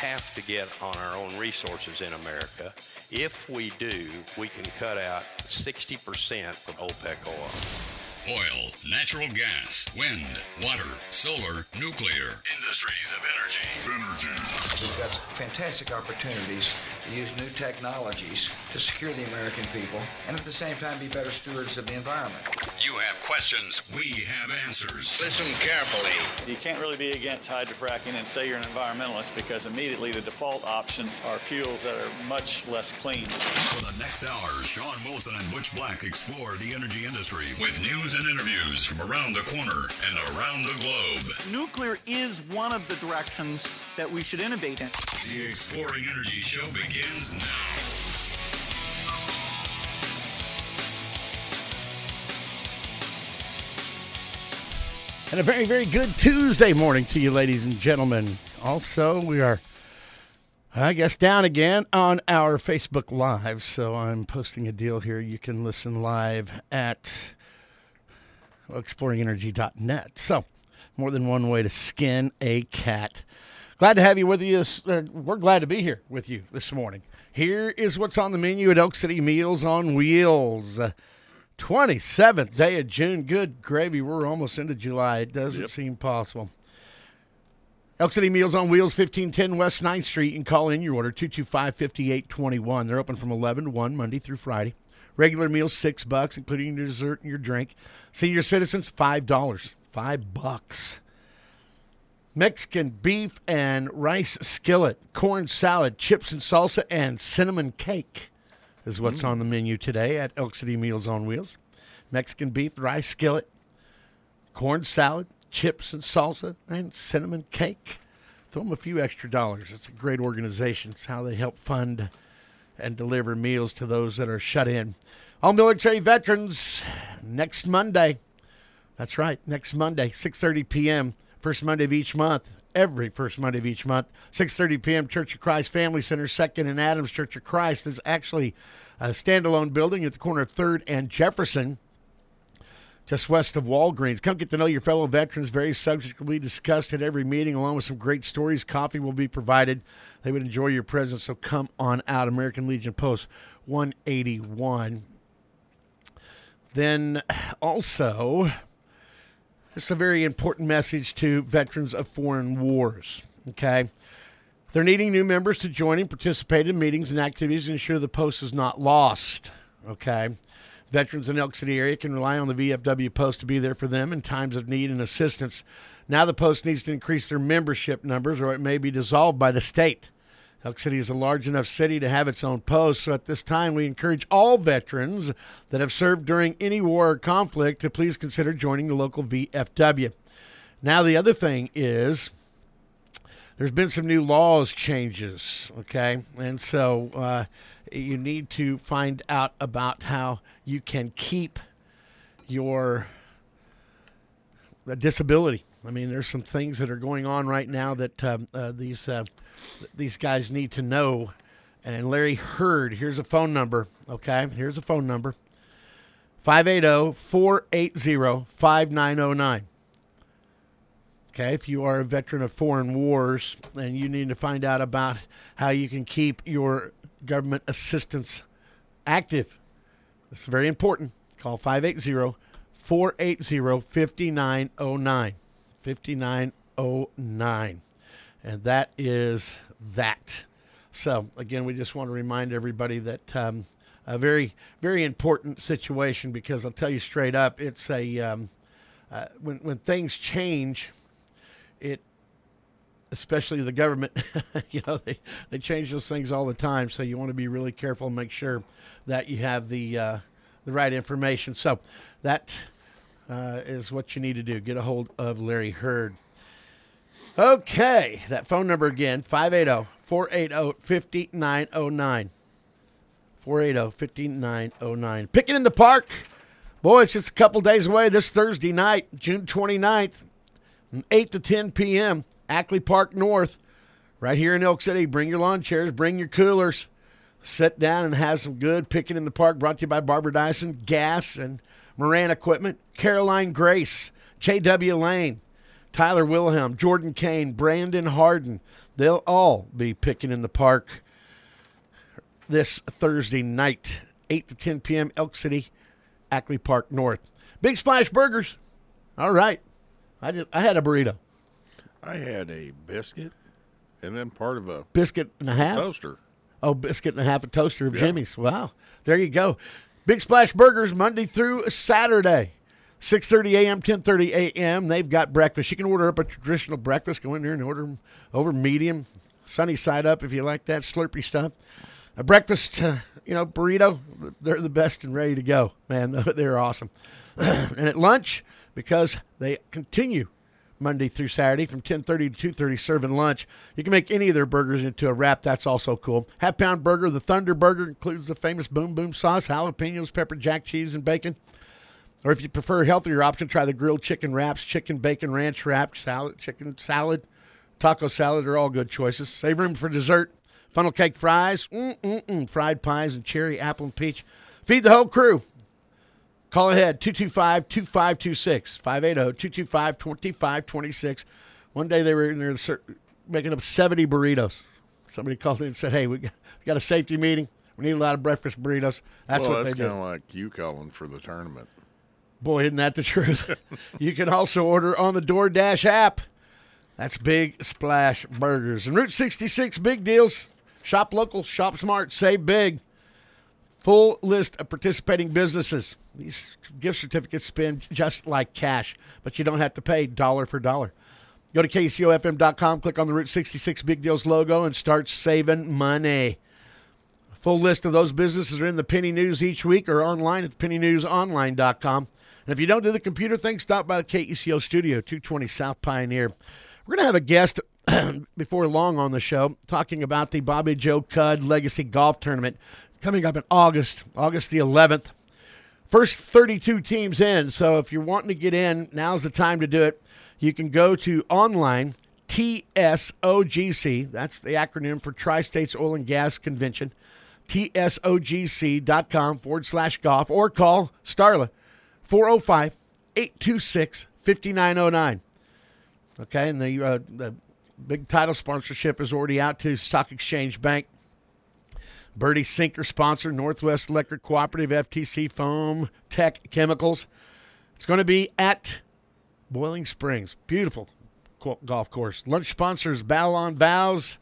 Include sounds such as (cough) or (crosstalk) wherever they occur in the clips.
have to get on our own resources in America. If we do, we can cut out 60% of OPEC oil oil, natural gas, wind, water, solar, nuclear, industries of energy. Energy. We've got fantastic opportunities to use new technologies to secure the American people and at the same time be better stewards of the environment. You have questions, we have answers. Listen carefully. You can't really be against hydrofracking and say you're an environmentalist because immediately the default options are fuels that are much less clean. For the next hour, Sean Wilson and Butch Black explore the energy industry with news news and interviews from around the corner and around the globe. Nuclear is one of the directions that we should innovate in. The Exploring Energy Show begins now. And a very, very good Tuesday morning to you, ladies and gentlemen. Also, we are, I guess, down again on our Facebook Live. So I'm posting a deal here. You can listen live at exploringenergy.net. So, more than one way to skin a cat. Glad to have you with you. Uh, we're glad to be here with you this morning. Here is what's on the menu at Elk City Meals on Wheels. 27th day of June. Good gravy. We're almost into July. It doesn't yep. seem possible. Elk City Meals on Wheels, 1510 West 9th Street. And call in your order, 225 5821. They're open from 11 to 1, Monday through Friday. Regular meals, six bucks, including your dessert and your drink. Senior citizens, five dollars. Five bucks. Mexican beef and rice skillet, corn salad, chips and salsa, and cinnamon cake is what's mm. on the menu today at Elk City Meals on Wheels. Mexican beef, rice skillet, corn salad, chips and salsa, and cinnamon cake. Throw them a few extra dollars. It's a great organization. It's how they help fund and deliver meals to those that are shut in. All military veterans next Monday. That's right, next Monday, 6:30 p.m. First Monday of each month. Every first Monday of each month, 6:30 p.m. Church of Christ Family Center, Second and Adams Church of Christ. This is actually a standalone building at the corner of Third and Jefferson just west of Walgreens. Come get to know your fellow veterans. Various subjects will be discussed at every meeting, along with some great stories. Coffee will be provided. They would enjoy your presence, so come on out. American Legion Post 181. Then also, is a very important message to veterans of foreign wars. Okay. They're needing new members to join and participate in meetings and activities to ensure the post is not lost. Okay. Veterans in Elk City area can rely on the VFW post to be there for them in times of need and assistance. Now the post needs to increase their membership numbers or it may be dissolved by the state. Elk City is a large enough city to have its own post, so at this time we encourage all veterans that have served during any war or conflict to please consider joining the local VFW. Now, the other thing is there's been some new laws changes, okay? And so uh, you need to find out about how you can keep your disability. I mean, there's some things that are going on right now that um, uh, these uh, these guys need to know. And Larry Hurd, here's a phone number. Okay, here's a phone number 580 480 5909. Okay, if you are a veteran of foreign wars and you need to find out about how you can keep your government assistance active, is very important. Call 580 480 5909. 5909. And that is that. So, again, we just want to remind everybody that um, a very, very important situation because I'll tell you straight up, it's a, um, uh, when, when things change, it especially the government, (laughs) you know, they, they change those things all the time. So you want to be really careful and make sure that you have the uh, the right information. So that uh, is what you need to do. Get a hold of Larry Hurd. Okay, that phone number again 580 480 5909. 480 5909. Picking in the park. Boy, it's just a couple days away this Thursday night, June 29th, 8 to 10 p.m. Ackley Park North, right here in Elk City. Bring your lawn chairs, bring your coolers. Sit down and have some good picking in the park. Brought to you by Barbara Dyson, Gas, and Moran Equipment. Caroline Grace, J.W. Lane, Tyler Wilhelm, Jordan Kane, Brandon Harden. They'll all be picking in the park this Thursday night, 8 to 10 p.m., Elk City, Ackley Park North. Big Splash Burgers. All right. I just I had a burrito. I had a biscuit and then part of a Biscuit and a half. toaster. Oh, biscuit and a half a toaster of Yeah. Jimmy's. Wow. There you go. Big Splash Burgers Monday through Saturday. 6:30 a.m., 10:30 a.m. They've got breakfast. You can order up a traditional breakfast. Go in there and order 'em over medium, sunny side up if you like that slurpy stuff. A breakfast, uh, you know, burrito. They're the best and ready to go. Man, (laughs) they're awesome. (clears throat) and at lunch, because they continue Monday through Saturday from 10:30 to 2:30 serving lunch. You can make any of their burgers into a wrap. That's also cool. Half pound burger, the Thunder Burger includes the famous Boom Boom sauce, jalapenos, pepper jack cheese, and bacon. Or if you prefer a healthier option, try the grilled chicken wraps, chicken bacon ranch wrap, salad, chicken salad, taco salad are all good choices. Save room for dessert. Funnel cake fries, mm-mm-mm, fried pies, and cherry apple and peach. Feed the whole crew. Call ahead 225 2526 580 225 2526. One day they were in there making up 70 burritos. Somebody called in and said, Hey, we got, we got a safety meeting. We need a lot of breakfast burritos. That's well, what that's they kind of like you calling for the tournament. Boy, isn't that the truth? (laughs) you can also order on the DoorDash app. That's Big Splash Burgers. And Route 66 Big Deals. Shop local, shop smart, save big. Full list of participating businesses. These gift certificates spend just like cash, but you don't have to pay dollar for dollar. Go to KECOFM.com, click on the Route 66 Big Deals logo, and start saving money. Full list of those businesses are in the Penny News each week or online at pennynewsonline.com. And if you don't do the computer thing, stop by the KECO studio, 220 South Pioneer. We're going to have a guest (clears throat) before long on the show talking about the Bobby Joe Cudd Legacy Golf Tournament coming up in August, August the 11th. First 32 teams in, so if you're wanting to get in, now's the time to do it. You can go to online TSOGC, that's the acronym for Tri States Oil and Gas Convention, tsogc.com forward slash golf, or call Starla 405 826 5909. Okay, and the, uh, the big title sponsorship is already out to Stock Exchange Bank. Birdie Sinker sponsor, Northwest Electric Cooperative, FTC Foam, Tech Chemicals. It's going to be at Boiling Springs. Beautiful golf course. Lunch sponsors, Bow on Vows.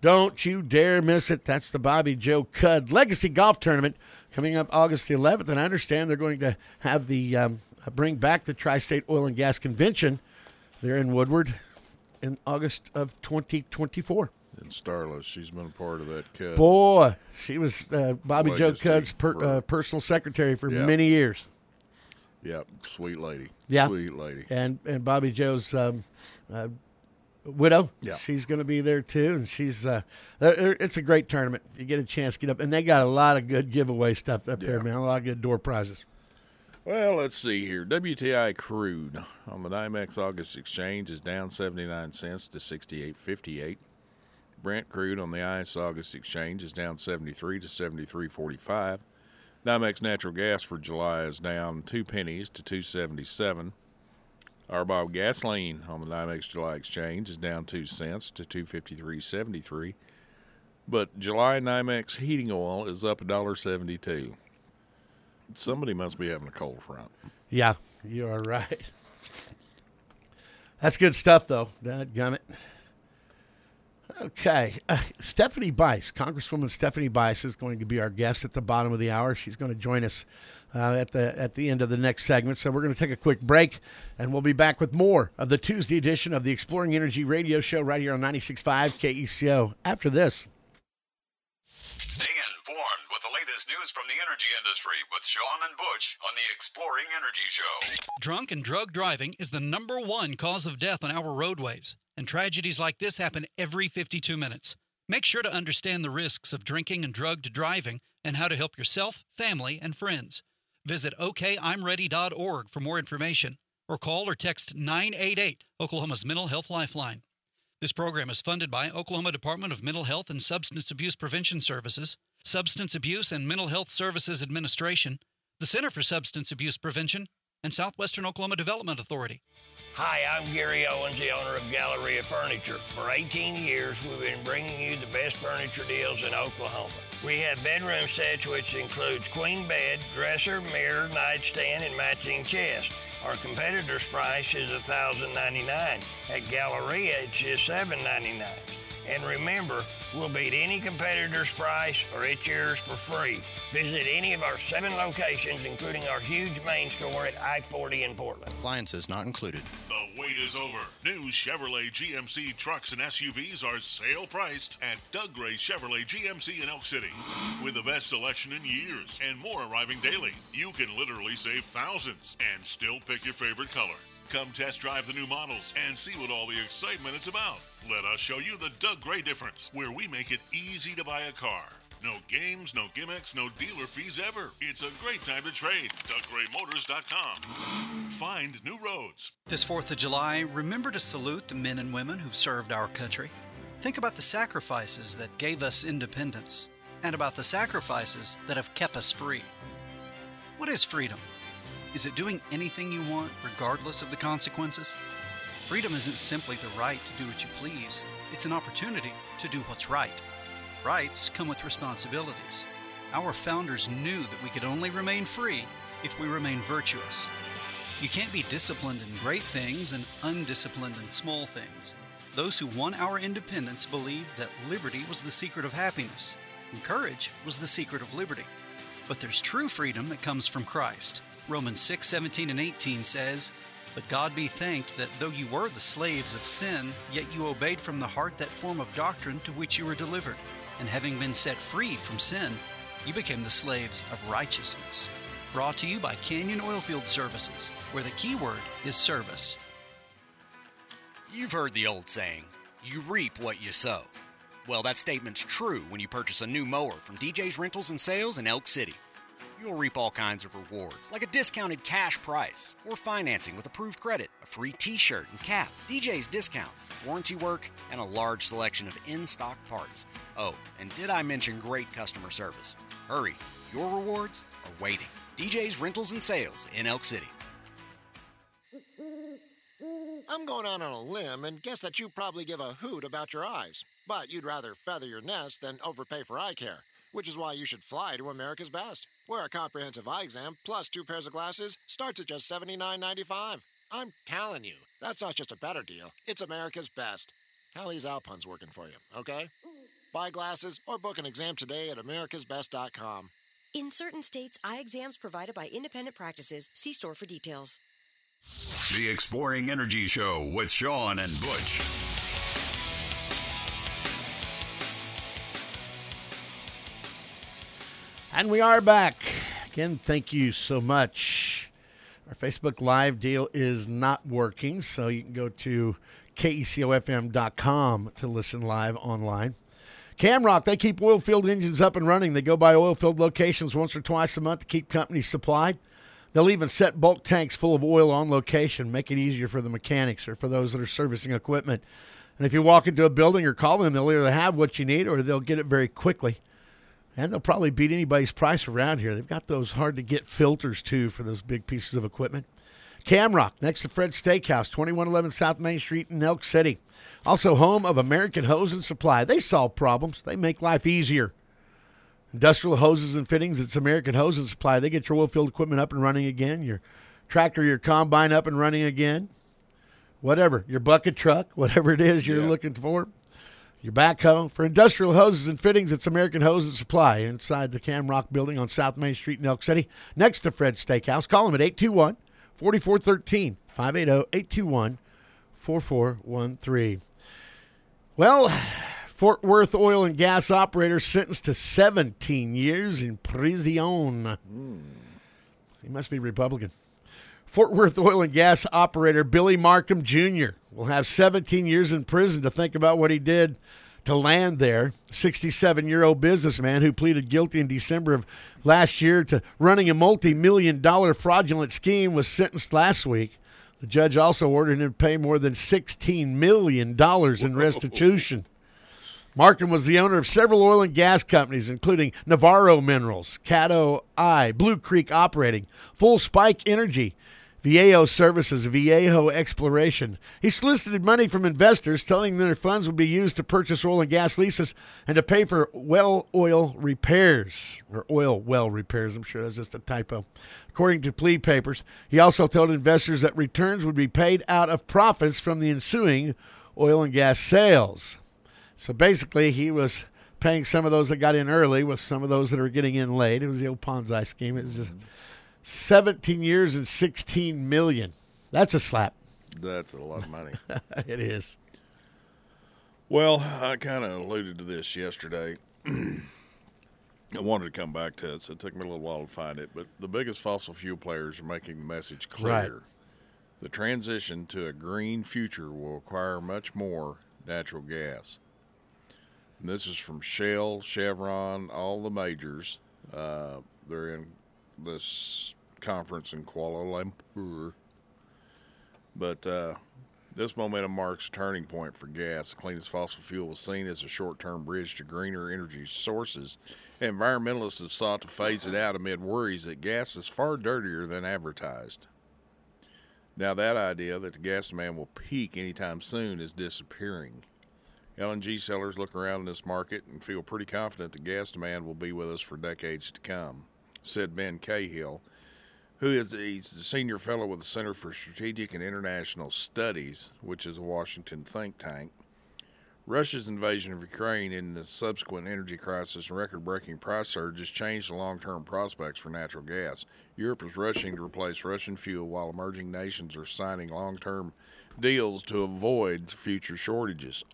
Don't you dare miss it. That's the Bobby Joe Cudd Legacy Golf Tournament coming up August the 11th. And I understand they're going to have the um, bring back the Tri State Oil and Gas Convention there in Woodward in August of 2024. And Starla, she's been a part of that cut. Boy, she was uh, Bobby Joe Legacy Cudd's per, for- uh, personal secretary for Yeah. many years. Yep, sweet lady. Yeah. Sweet lady. and and Bobby Joe's um, uh, widow. Yeah. she's going to be there too, and she's. Uh, uh, it's a great tournament. You get a chance, get up, and they got a lot of good giveaway stuff up there, man. A lot of good door prizes. Well, let's see here. WTI crude on the NYMEX August exchange is down 79 cents to 68.58. Brent crude on the ICE August exchange is down 73 to 73.45. NYMEX natural gas for July is down 2 pennies to 277. RBOB gasoline on the NYMEX July exchange is down 2 cents to 253.73. But July NYMEX heating oil is up $1.72. Somebody must be having a cold front. Yeah, you are right. That's good stuff, though. Gummit. Okay. Uh, Stephanie Bice, Congresswoman Stephanie Bice, is going to be our guest at the bottom of the hour. She's going to join us uh, at the at the end of the next segment. So we're going to take a quick break, and we'll be back with more of the Tuesday edition of the Exploring Energy Radio Show right here on 96.5 KECO. After this. Stay informed with the latest news from the energy industry with Sean and Butch on the Exploring Energy Show. Drunk and drug driving is the number one cause of death on our roadways, and tragedies like this happen every 52 minutes. Make sure to understand the risks of drinking and drugged driving and how to help yourself, family, and friends. Visit okimready.org for more information or call or text 988, Oklahoma's Mental Health Lifeline. This program is funded by Oklahoma Department of Mental Health and Substance Abuse Prevention Services, Substance Abuse and Mental Health Services Administration, the Center for Substance Abuse Prevention, and Southwestern Oklahoma Development Authority. Hi, I'm Gary Owens, the owner of Galleria Furniture. For 18 years, we've been bringing you the best furniture deals in Oklahoma. We have bedroom sets which includes queen bed, dresser, mirror, nightstand, and matching chest. Our competitor's price is 1,099. At Galleria, it's just $799. And remember, we'll beat any competitor's price or it's yours for free. Visit any of our seven locations, including our huge main store at I 40 in Portland. Appliances not included. The wait is over. New Chevrolet GMC trucks and SUVs are sale priced at Doug Gray Chevrolet GMC in Elk City. With the best selection in years and more arriving daily, you can literally save thousands and still pick your favorite color. Come test drive the new models and see what all the excitement is about. Let us show you the Doug Gray difference, where we make it easy to buy a car. No games, no gimmicks, no dealer fees ever. It's a great time to trade. DougGrayMotors.com. Find new roads. This 4th of July, remember to salute the men and women who've served our country. Think about the sacrifices that gave us independence and about the sacrifices that have kept us free. What is freedom? Is it doing anything you want, regardless of the consequences? Freedom isn't simply the right to do what you please, it's an opportunity to do what's right. Rights come with responsibilities. Our founders knew that we could only remain free if we remain virtuous. You can't be disciplined in great things and undisciplined in small things. Those who won our independence believed that liberty was the secret of happiness, and courage was the secret of liberty. But there's true freedom that comes from Christ. Romans 6 17 and 18 says, But God be thanked that though you were the slaves of sin, yet you obeyed from the heart that form of doctrine to which you were delivered. And having been set free from sin, you became the slaves of righteousness. Brought to you by Canyon Oilfield Services, where the key word is service. You've heard the old saying, you reap what you sow. Well, that statement's true when you purchase a new mower from DJ's Rentals and Sales in Elk City. You'll reap all kinds of rewards, like a discounted cash price, or financing with approved credit, a free t shirt and cap, DJ's discounts, warranty work, and a large selection of in stock parts. Oh, and did I mention great customer service? Hurry, your rewards are waiting. DJ's Rentals and Sales in Elk City. I'm going out on a limb and guess that you probably give a hoot about your eyes, but you'd rather feather your nest than overpay for eye care, which is why you should fly to America's Best, where a comprehensive eye exam plus two pairs of glasses starts at just $79.95. I'm telling you, that's not just a better deal, it's America's Best. Hallie's Alpun's working for you, okay? Buy glasses or book an exam today at americasbest.com. In certain states, eye exams provided by independent practices. See store for details. The Exploring Energy Show with Sean and Butch. And we are back. Again, thank you so much. Our Facebook Live deal is not working, so you can go to kecofm.com to listen live online. Camrock, they keep oil field engines up and running. They go by oil field locations once or twice a month to keep companies supplied. They'll even set bulk tanks full of oil on location, make it easier for the mechanics or for those that are servicing equipment. And if you walk into a building or call them, they'll either have what you need or they'll get it very quickly. And they'll probably beat anybody's price around here. They've got those hard to get filters too for those big pieces of equipment. Camrock, next to Fred's Steakhouse, 2111 South Main Street in Elk City. Also home of American Hose and Supply. They solve problems, they make life easier. Industrial hoses and fittings, it's American Hose and Supply. They get your oil field equipment up and running again, your tractor, your combine up and running again. Whatever, your bucket truck, whatever it is you're Yeah. looking for. Your backhoe. For industrial hoses and fittings, it's American Hose and Supply inside the Camrock building on South Main Street in Elk City, next to Fred's Steakhouse. Call them at 821 4413 580 821 4413. Well, Fort Worth oil and gas operator sentenced to 17 years in prison. He must be Republican. Fort Worth oil and gas operator Billy Markham Jr. will have 17 years in prison to think about what he did to land there. 67 year old businessman who pleaded guilty in December of last year to running a multi million dollar fraudulent scheme was sentenced last week. The judge also ordered him to pay more than $16 million in restitution. Markham was the owner of several oil and gas companies, including Navarro Minerals, Caddo I, Blue Creek Operating, Full Spike Energy, Vallejo Services, Vallejo Exploration. He solicited money from investors, telling them their funds would be used to purchase oil and gas leases and to pay for well oil repairs, or oil well repairs. I'm sure that's just a typo. According to plea papers, he also told investors that returns would be paid out of profits from the ensuing oil and gas sales. So basically, he was paying some of those that got in early with some of those that are getting in late. It was the old Ponzi scheme. It was just 17 years and 16 million. That's a slap. That's a lot of money. (laughs) it is. Well, I kind of alluded to this yesterday. (clears throat) I wanted to come back to it, so it took me a little while to find it. But the biggest fossil fuel players are making the message clear. Right. The transition to a green future will require much more natural gas. And this is from Shell, Chevron, all the majors. Uh, they're in this conference in Kuala Lumpur. But uh, this momentum marks a turning point for gas. The cleanest fossil fuel was seen as a short term bridge to greener energy sources. Environmentalists have sought to phase it out amid worries that gas is far dirtier than advertised. Now, that idea that the gas demand will peak anytime soon is disappearing. LNG sellers look around in this market and feel pretty confident the gas demand will be with us for decades to come, said Ben Cahill, who is the senior fellow with the Center for Strategic and International Studies, which is a Washington think tank. Russia's invasion of Ukraine and the subsequent energy crisis and record breaking price surge has changed the long term prospects for natural gas. Europe is rushing to replace Russian fuel while emerging nations are signing long term deals to avoid future shortages.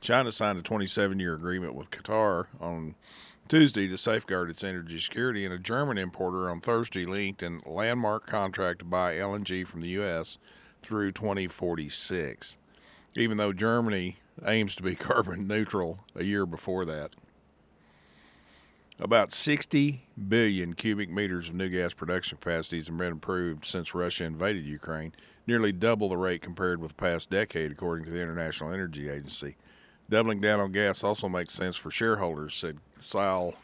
China signed a 27 year agreement with Qatar on Tuesday to safeguard its energy security, and a German importer on Thursday linked a landmark contract to buy LNG from the U.S. through 2046, even though Germany aims to be (laughs) carbon neutral a year before that. About 60 billion cubic meters of new gas production capacities have been approved since Russia invaded Ukraine, nearly double the rate compared with the past decade, according to the International Energy Agency. Doubling down on gas also makes sense for shareholders, said Saul,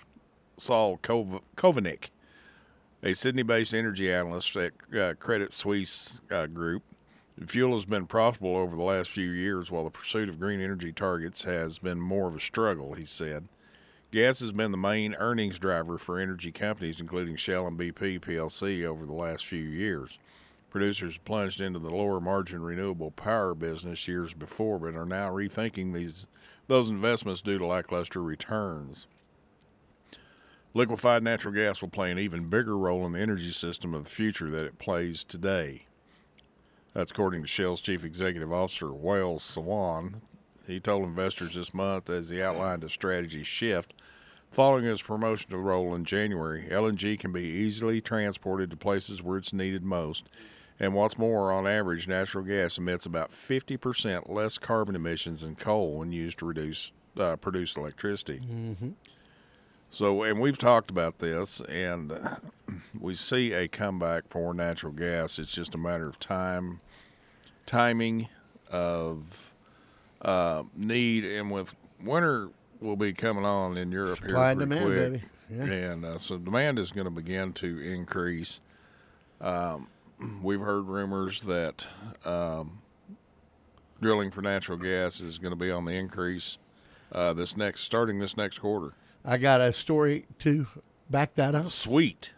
Saul Kov- a Sydney based energy analyst at uh, Credit Suisse uh, Group. Fuel has been profitable over the last few years, while the pursuit of green energy targets has been more of a struggle, he said. Gas has been the main earnings driver for energy companies, including Shell and BP PLC, over the last few years. Producers plunged into the lower margin renewable power business years before, but are now rethinking these those investments due to lackluster returns. Liquefied natural gas will play an even bigger role in the energy system of the future than it plays today. That's according to Shell's chief executive officer, Wael Sawan. He told investors this month as he outlined a strategy shift Following his promotion to the role in January, LNG can be easily transported to places where it's needed most, and what's more, on average, natural gas emits about 50% less carbon emissions than coal when used to reduce uh, produce electricity. Mm-hmm. So, and we've talked about this, and (clears throat) we see a comeback for natural gas. It's just a matter of time, timing, of uh, need, and with winter will be coming on in Europe Supply here and demand, quick, baby. Yeah. and uh, so demand is going to begin to increase. Um, we've heard rumors that um, drilling for natural gas is going to be on the increase uh, this next starting this next quarter. I got a story to back that up. Sweet.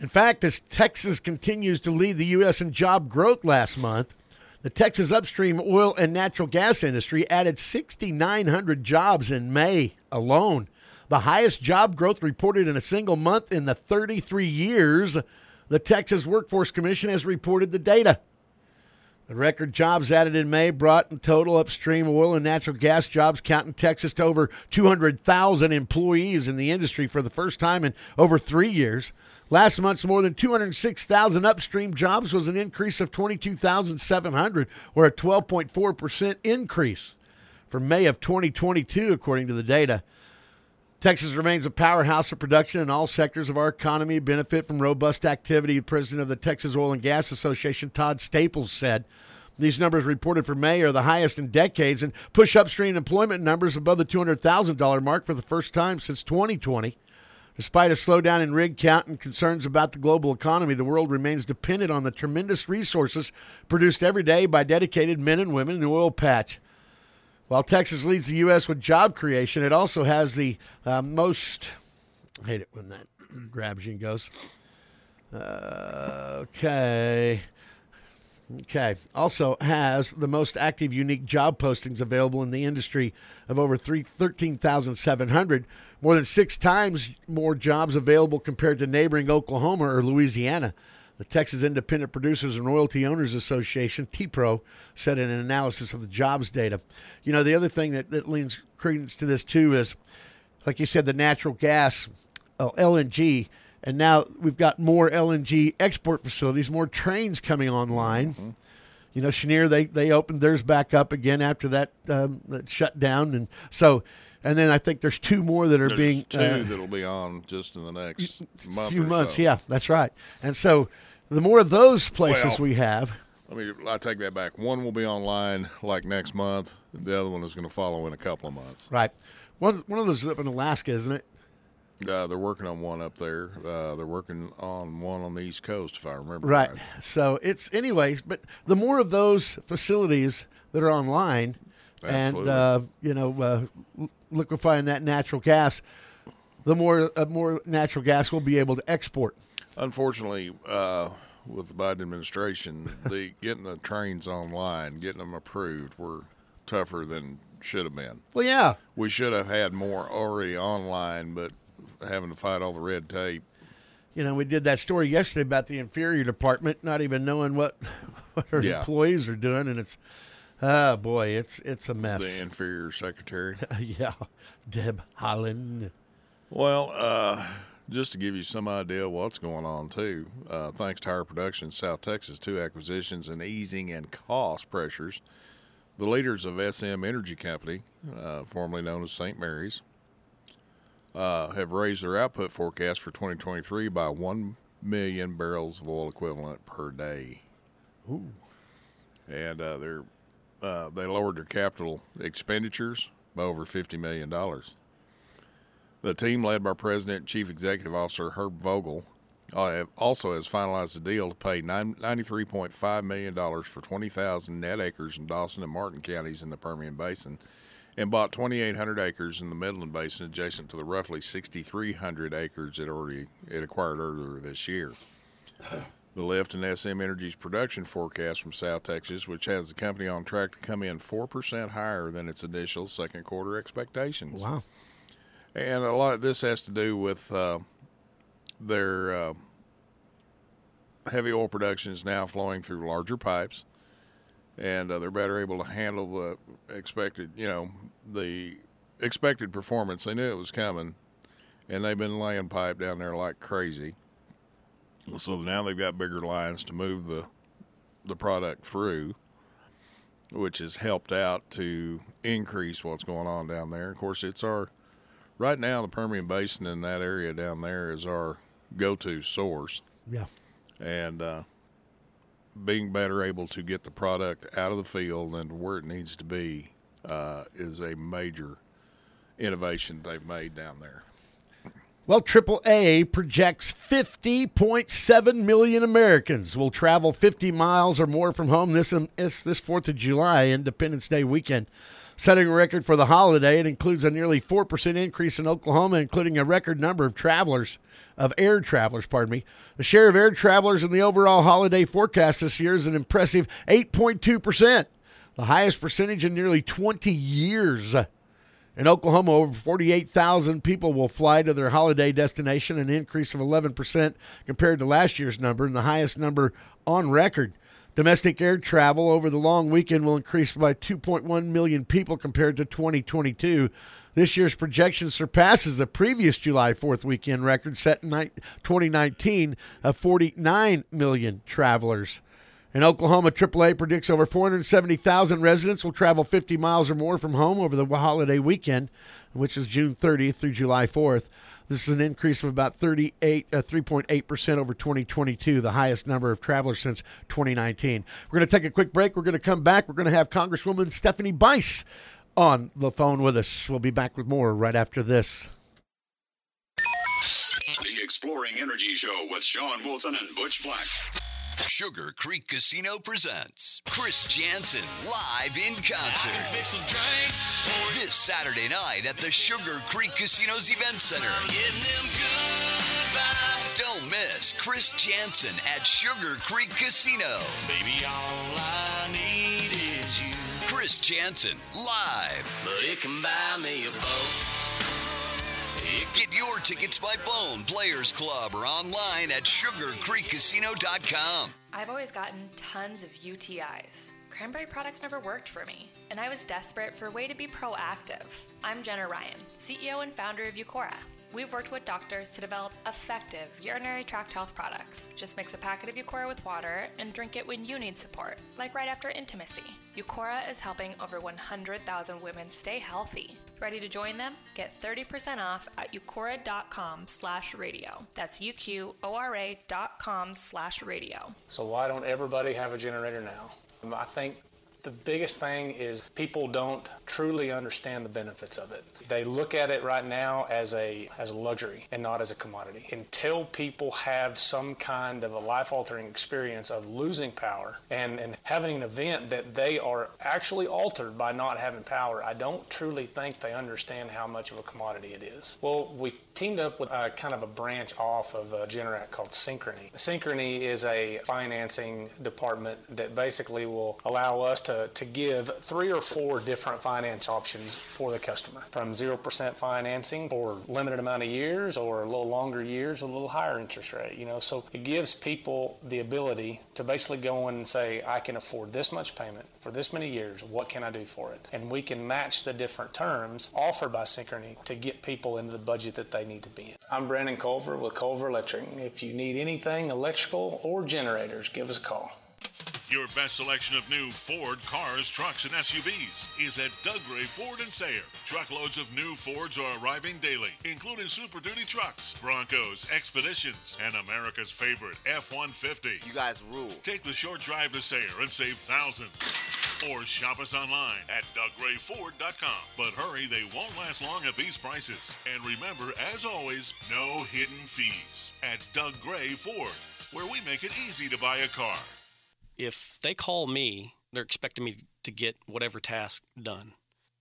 In fact, as Texas continues to lead the U.S. in job growth last month, the Texas upstream oil and natural gas industry added 6,900 jobs in May alone, the highest job growth reported in a single month in the 33 years the Texas Workforce Commission has reported the data. The record jobs added in May brought in total upstream oil and natural gas jobs count in Texas to over 200,000 employees in the industry for the first time in over three years. Last month's more than 206,000 upstream jobs was an increase of 22,700, or a 12.4% increase from May of 2022, according to the data. Texas remains a powerhouse of production, and all sectors of our economy benefit from robust activity. The president of the Texas Oil and Gas Association, Todd Staples, said. These numbers reported for May are the highest in decades and push upstream employment numbers above the $200,000 mark for the first time since 2020. Despite a slowdown in rig count and concerns about the global economy, the world remains dependent on the tremendous resources produced every day by dedicated men and women in the oil patch. While Texas leads the U.S. with job creation, it also has the uh, most. I hate it when that grabs you and goes. Uh, okay. Okay. Also has the most active unique job postings available in the industry of over 3, 13,700, more than six times more jobs available compared to neighboring Oklahoma or Louisiana. The Texas Independent Producers and Royalty Owners Association, TIPRO, said in an analysis of the jobs data. You know, the other thing that, that leans credence to this, too, is, like you said, the natural gas, oh, LNG and now we've got more LNG export facilities, more trains coming online. Mm-hmm. You know, Cheniere they they opened theirs back up again after that, um, that shut down, and so. And then I think there's two more that are there's being two uh, that'll be on just in the next month few months. So. Yeah, that's right. And so the more of those places well, we have, I mean, I take that back. One will be online like next month. The other one is going to follow in a couple of months. Right. One one of those is up in Alaska, isn't it? Uh, they're working on one up there. Uh, they're working on one on the East Coast, if I remember right. right. So it's anyways, but the more of those facilities that are online, Absolutely. and uh, you know, uh, liquefying that natural gas, the more uh, more natural gas we'll be able to export. Unfortunately, uh, with the Biden administration, (laughs) the getting the trains online, getting them approved, were tougher than should have been. Well, yeah, we should have had more already online, but having to fight all the red tape. You know, we did that story yesterday about the inferior department not even knowing what (laughs) what our Yeah. employees are doing, and it's oh boy, it's it's a mess. The inferior secretary. (laughs) yeah, Deb Haaland. Well, uh, just to give you some idea of what's going on too, uh, thanks to our production, South Texas, two acquisitions and easing and cost pressures, the leaders of SM Energy Company, uh, formerly known as St. Mary's, uh, have raised their output forecast for 2023 by 1 million barrels of oil equivalent per day. Ooh. And uh, they're, uh, they lowered their capital expenditures by over $50 million. The team, led by President and Chief Executive Officer Herb Vogel, uh, also has finalized a deal to pay nine- $93.5 million for 20,000 net acres in Dawson and Martin counties in the Permian Basin and bought 2,800 acres in the Midland Basin adjacent to the roughly 6,300 acres it already it acquired earlier this year. The lift in SM Energy's production forecast from South Texas, which has the company on track to come in 4% higher than its initial second quarter expectations. Wow. And a lot of this has to do with uh, their uh, heavy oil production is now flowing through larger pipes, and uh, they're better able to handle the expected, you know, the expected performance. They knew it was coming, and they've been laying pipe down there like crazy. So now they've got bigger lines to move the the product through, which has helped out to increase what's going on down there. Of course, it's our right now the Permian Basin in that area down there is our go-to source, Yeah. and uh, being better able to get the product out of the field and where it needs to be uh, is a major innovation they've made down there. Well, AAA projects 50.7 million Americans will travel 50 miles or more from home this um, this, this 4th of July Independence Day weekend. Setting a record for the holiday, it includes a nearly 4% increase in Oklahoma, including a record number of travelers, of air travelers, pardon me. The share of air travelers in the overall holiday forecast this year is an impressive 8.2%, the highest percentage in nearly 20 years. In Oklahoma, over 48,000 people will fly to their holiday destination, an increase of 11% compared to last year's number, and the highest number on record. Domestic air travel over the long weekend will increase by 2.1 million people compared to 2022. This year's projection surpasses the previous July 4th weekend record set in 2019 of 49 million travelers. In Oklahoma, AAA predicts over 470,000 residents will travel 50 miles or more from home over the holiday weekend, which is June 30th through July 4th. This is an increase of about 38, uh, 3.8% over 2022, the highest number of travelers since 2019. We're going to take a quick break. We're going to come back. We're going to have Congresswoman Stephanie Bice on the phone with us. We'll be back with more right after this. The Exploring Energy Show with Sean Wilson and Butch Black. Sugar Creek Casino presents Chris Janson live in concert. This Saturday night at the Sugar Creek Casino's Event Center. Don't miss Chris Janson at Sugar Creek Casino. Baby, all I need is you. Chris Janson live. But it can buy me a boat. Get your tickets by phone, Players Club, or online at sugarcreekcasino.com. I've always gotten tons of UTIs. Cranberry products never worked for me, and I was desperate for a way to be proactive. I'm Jenna Ryan, CEO and founder of Uqora. We've worked with doctors to develop effective urinary tract health products. Just mix a packet of Uqora with water and drink it when you need support, like right after intimacy. Uqora is helping over 100,000 women stay healthy. Ready to join them? Get 30% off at uqora.com slash radio. That's U-Q-O-R-A dot com slash radio. So why don't everybody have a generator now? I think the biggest thing is people don't truly understand the benefits of it. They look at it right now as a as a luxury and not as a commodity. Until people have some kind of a life altering experience of losing power and, and having an event that they are actually altered by not having power, I don't truly think they understand how much of a commodity it is. Well, we teamed up with a kind of a branch off of a Generac called Synchrony. Synchrony is a financing department that basically will allow us to, to give three or four different finance options for the customer from 0% financing for limited amount of years or a little longer years, a little higher interest rate, you know. So it gives people the ability to basically go in and say, I can afford this much payment for this many years. What can I do for it? And we can match the different terms offered by Synchrony to get people into the budget that they need to be in. I'm Brandon Culver with Culver Electric. If you need anything electrical or generators, give us a call. Your best selection of new Ford cars, trucks, and SUVs is at Doug Gray Ford and Sayre. Truckloads of new Fords are arriving daily, including Super Duty trucks, Broncos, Expeditions, and America's favorite F-150. You guys rule. Take the short drive to Sayre and save thousands. Or shop us online at DougGrayFord.com. But hurry, they won't last long at these prices. And remember, as always, no hidden fees at Doug Gray Ford, where we make it easy to buy a car. If they call me, they're expecting me to get whatever task done.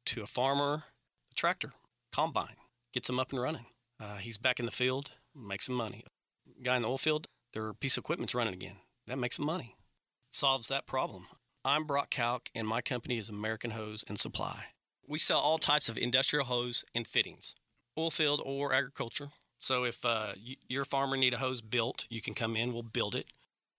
To a farmer, a tractor, combine, gets them up and running. Uh, he's back in the field, makes some money. Guy in the oil field, their piece of equipment's running again. That makes some money. Solves that problem. I'm Brock Kalk, and my company is American Hose and Supply. We sell all types of industrial hose and fittings, oil field or agriculture. So if uh, y- your farmer need a hose built, you can come in. We'll build it.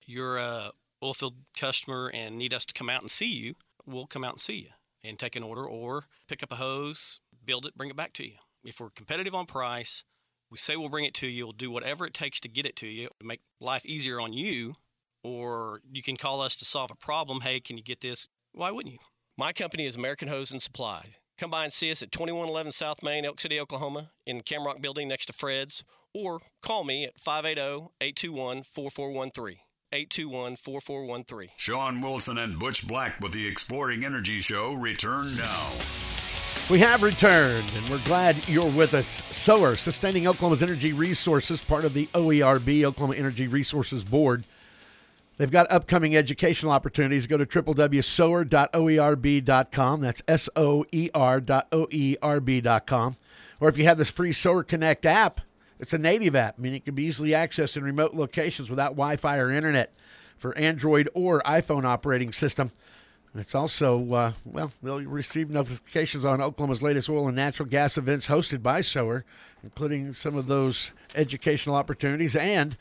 You're a oil field customer and need us to come out and see you, we'll come out and see you and take an order or pick up a hose, build it, bring it back to you. If we're competitive on price, we say we'll bring it to you. We'll do whatever it takes to get it to you, make life easier on you. Or you can call us to solve a problem. Hey, can you get this? Why wouldn't you? My company is American Hose and Supply. Come by and see us at 2111 South Main, Elk City, Oklahoma, in Camrock Building next to Fred's, or call me at 580 821 4413. 821 4413. Sean Wilson and Butch Black with the Exploring Energy Show return now. We have returned, and we're glad you're with us. SOAR, Sustaining Oklahoma's Energy Resources, part of the OERB, Oklahoma Energy Resources Board. They've got upcoming educational opportunities. Go to www.soar.oerb.com. That's S O E R dot O E R B.com. Or if you have this free SOAR Connect app, it's a native app, meaning it can be easily accessed in remote locations without Wi Fi or internet for Android or iPhone operating system. And it's also, uh, well, they'll receive notifications on Oklahoma's latest oil and natural gas events hosted by SOAR, including some of those educational opportunities and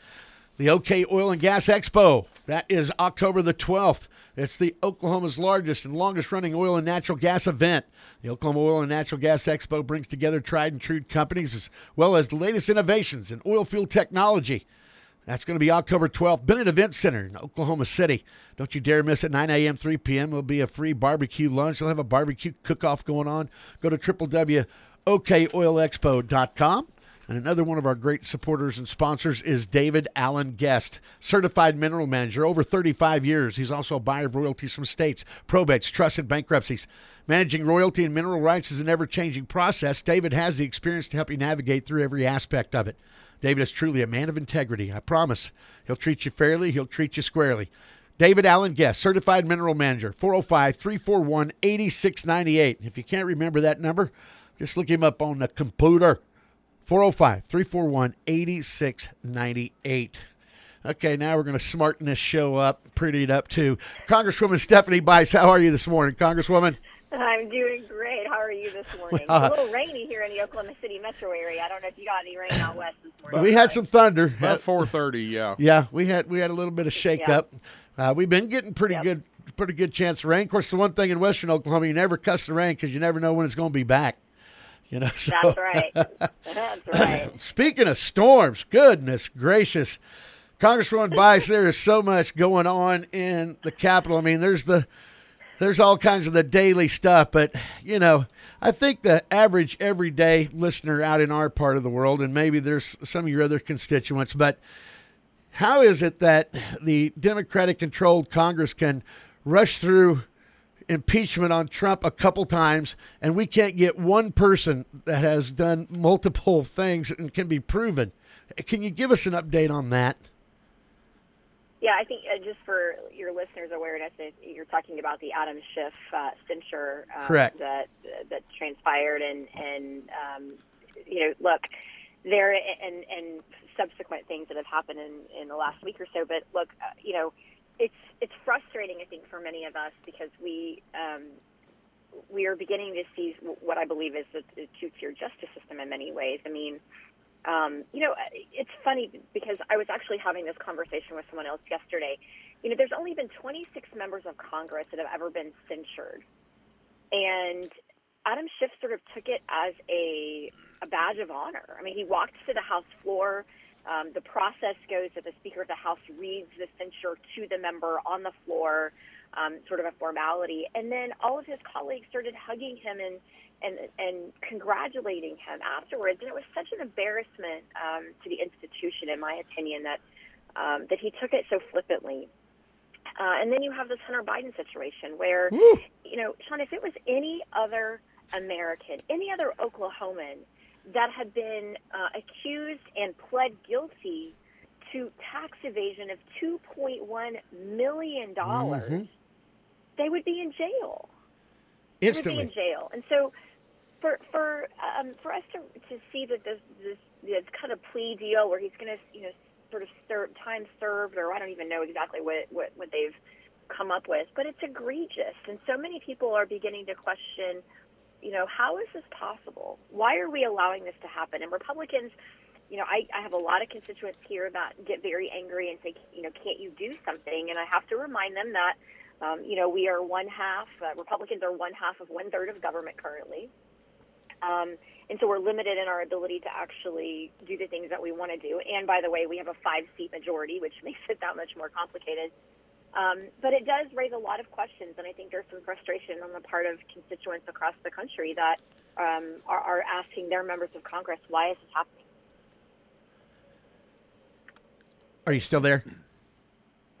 the OK Oil and Gas Expo. That is October the 12th. It's the Oklahoma's largest and longest running oil and natural gas event. The Oklahoma Oil and Natural Gas Expo brings together tried and true companies as well as the latest innovations in oil field technology. That's going to be October 12th, Bennett Event Center in Oklahoma City. Don't you dare miss it. 9 a.m., 3 p.m. There'll be a free barbecue lunch. They'll have a barbecue cook off going on. Go to www.okoilexpo.com. And another one of our great supporters and sponsors is David Allen Guest, certified mineral manager, over 35 years. He's also a buyer of royalties from states, probates, trusts, and bankruptcies. Managing royalty and mineral rights is an ever changing process. David has the experience to help you navigate through every aspect of it. David is truly a man of integrity. I promise. He'll treat you fairly, he'll treat you squarely. David Allen Guest, certified mineral manager, 405 341 8698. If you can't remember that number, just look him up on the computer. 405 341 8698. Okay, now we're going to smarten this show up, pretty it up too. Congresswoman Stephanie Bice, how are you this morning, Congresswoman? I'm doing great. How are you this (laughs) morning? Well, it's a little rainy here in the Oklahoma City metro area. I don't know if you got any rain out west this morning. we had some thunder. About 4:30, yeah. Yeah, we had we had a little bit of shake up. Uh, we've been getting pretty good, pretty good chance of rain. Of course, the one thing in Western Oklahoma, you never cuss the rain because you never know when it's going to be back. You know, (laughs) so. That's right. (laughs) That's right. Speaking of storms, goodness gracious, Congresswoman (laughs) Bice, there is so much going on in the Capitol. I mean, there's the there's all kinds of the daily stuff, but you know, I think the average everyday listener out in our part of the world, and maybe there's some of your other constituents, but how is it that the Democratic controlled Congress can rush through impeachment on Trump a couple times and we can't get one person that has done multiple (laughs) things and can be proven? Can you give us an update on that? Yeah, I think uh, just for your listeners' awareness, you're talking about the Adam Schiff uh, censure um, Correct. that that transpired, and and um, you know, look, there and and subsequent things that have happened in in the last week or so. But look, uh, you know, it's it's frustrating, I think, for many of us because we. Um, we are beginning to see what I believe is a, a two-tier justice system in many ways. I mean, um, you know, it's funny because I was actually having this conversation with someone else yesterday. You know, there's only been 26 members of Congress that have ever been censured. And Adam Schiff sort of took it as a, a badge of honor. I mean, he walked to the House floor. Um, the process goes that the Speaker of the House reads the censure to the member on the floor, um, sort of a formality. And then all of his colleagues started hugging him and and and congratulating him afterwards. And it was such an embarrassment um, to the institution, in my opinion, that um, that he took it so flippantly. Uh, and then you have this Hunter Biden situation where, Woo. you know, Sean, if it was any other American, any other Oklahoman that had been uh, accused and pled guilty to tax evasion of $2.1 million, dollars, Mhm. they would be in jail. Instantly. They would be in jail. And so for for um, for us to to see that this this, this kind of plea deal where he's going to you know sort of serve time served or I don't even know exactly what what what they've come up with, but it's egregious, and so many people are beginning to question. You know, how is this possible? Why are we allowing this to happen? And Republicans, you know, I, I have a lot of constituents here that get very angry and say, you know, can't you do something? And I have to remind them that, um, you know, we are one half, uh, Republicans are one half of one third of government currently. Um, and so we're limited in our ability to actually do the things that we want to do. And by the way, we have a five seat majority, which (laughs) makes it that much more complicated. Um, but it does raise a lot of questions, and I think there's some frustration on the part of constituents across the country that um, are, are asking their members of Congress, why is this happening? Are you still there?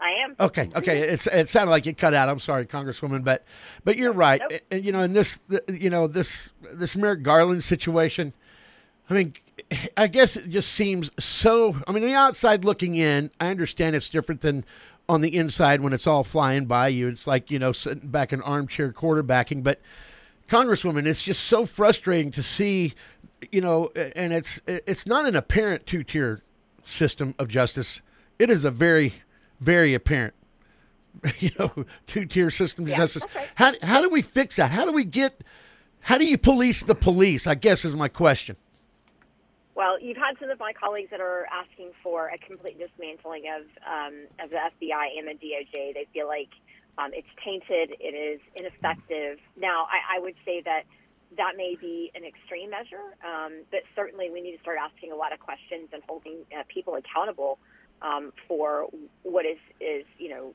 I am. Okay, okay. It's it sounded like it cut out. I'm sorry, Congresswoman, but but you're right. And, and, you know, in this, you know, this this Merrick Garland situation, I mean, I guess it just seems so. I mean, the outside looking in, I understand it's different than on the inside when it's all flying by you. It's like you know sitting back in armchair quarterbacking, but. Congresswoman, it's just so frustrating to see, you know, and it's it's not an apparent two tier system of justice. It is a very very apparent, (laughs) you know, two tier system of Yeah, justice. right. How how do we fix that? How do we get? How do you police the police? I guess is my question. Well, you've had some of my colleagues that are asking for a complete dismantling of um, of the FBI and the DOJ. They feel like um, it's tainted, it is ineffective. Now, I, I would say that that may be an extreme measure, um, but certainly we need to start asking a lot of questions and holding uh, people accountable um, for what is is you know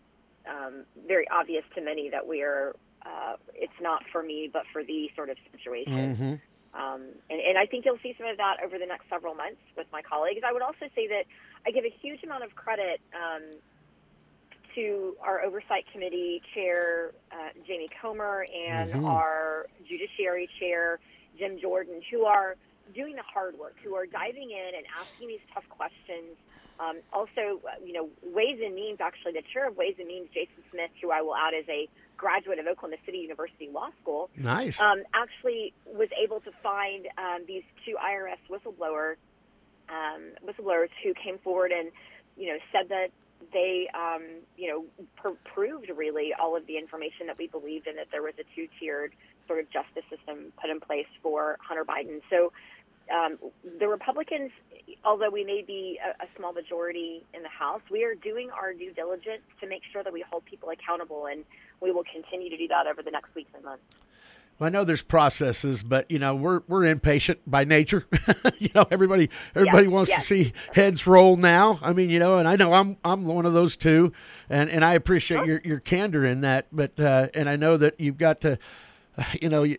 um, very obvious to many that we are. Uh, it's not for me, but for the sort of situation. Mm-hmm. Um, and, and I think you'll see some of that over the next several months with my colleagues. I would also say that I give a huge amount of credit um, to our oversight committee chair, uh, Jamie Comer, and Mhm. our judiciary chair, Jim Jordan, who are doing the hard work, who are diving in and asking these tough questions. Um, also, uh, you know, Ways and Means, actually, the chair of Ways and Means, Jason Smith, who I will add as a graduate of Oklahoma City University Law School, Nice. um, actually was able to find um, these two IRS whistleblower um, whistleblowers who came forward and you know said that they um, you know pr- proved really all of the information that we believed and that there was a two-tiered sort of justice system put in place for Hunter Biden. So um, the Republicans, although we may be a, a small majority in the House, we are doing our due diligence to make sure that we hold people accountable, and we will continue to do that over the next weeks and months. Well, I know there's processes, but you know we're we're impatient by nature. (laughs) you know everybody everybody Yes, wants yes. to see heads roll now. I mean, you know, and I know I'm I'm one of those too, and and I appreciate your your candor in that. But uh, and I know that you've got to, uh, (sighs) you know, you,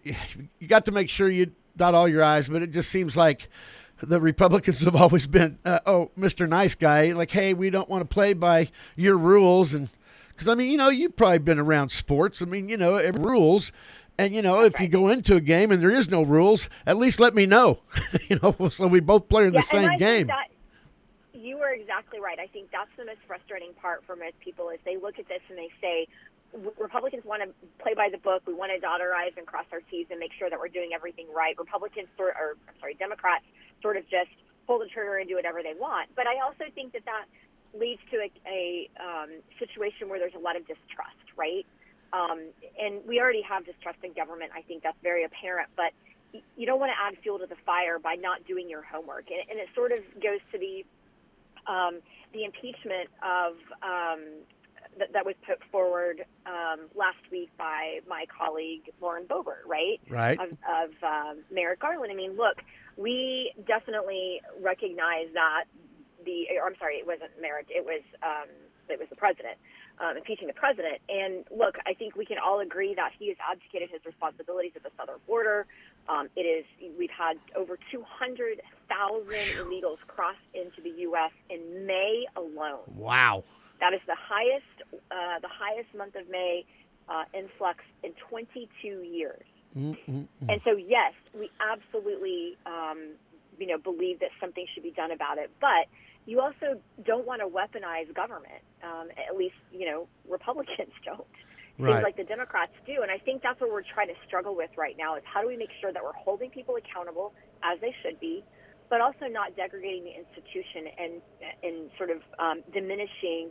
you got to make sure you dot all your I's. But it just seems like the Republicans have (laughs) always been, uh, oh, Mr. Nice Guy, like, hey, we don't want to play by your rules and. Because I mean, you know, you've probably been around sports. I mean, you know, every rules, and you know, if you go into a game and there is no rules, at least let me know. (laughs) you know, so we both play in the same game. That you are exactly right. I think that's the most frustrating part for most people is they look at this and they say, Republicans want to play by the book. We want to dot our I's and cross our T's and make sure that we're doing everything right. Republicans, sort, or I'm sorry, Democrats, sort of just pull the trigger and do whatever they want. But I also think that that leads to a, a um, situation where there's a lot of distrust, right? Um, and we already have distrust in government. I think that's very apparent. But you don't want to add fuel to the fire by not doing your homework. And, and it sort of goes to the um, the impeachment of um, that, that was put forward um, last week by my colleague Lauren Boebert, right? Right. Of, of um, Merrick Garland. I mean, look, we definitely recognize that the. I'm sorry, it wasn't Merrick. It was um, it was the president. Um, impeaching the president. And look, I think we can all agree that he has abdicated his responsibilities at the southern border. Um, it is we've had over 200,000 illegals cross into the U.S. in May alone. Wow. That is the highest uh, the highest month of May uh, influx in 22 years. Mm-mm-mm. And so, yes, we absolutely, um, you know, believe that something should be done about it. But you also don't want to weaponize government. Um, at least, you know, (laughs) Republicans don't. Right. Seems like the Democrats do. And I think that's what we're trying to struggle with right now is how do we make sure that we're holding people accountable as they should be, but also not degrading the institution and and sort of um, diminishing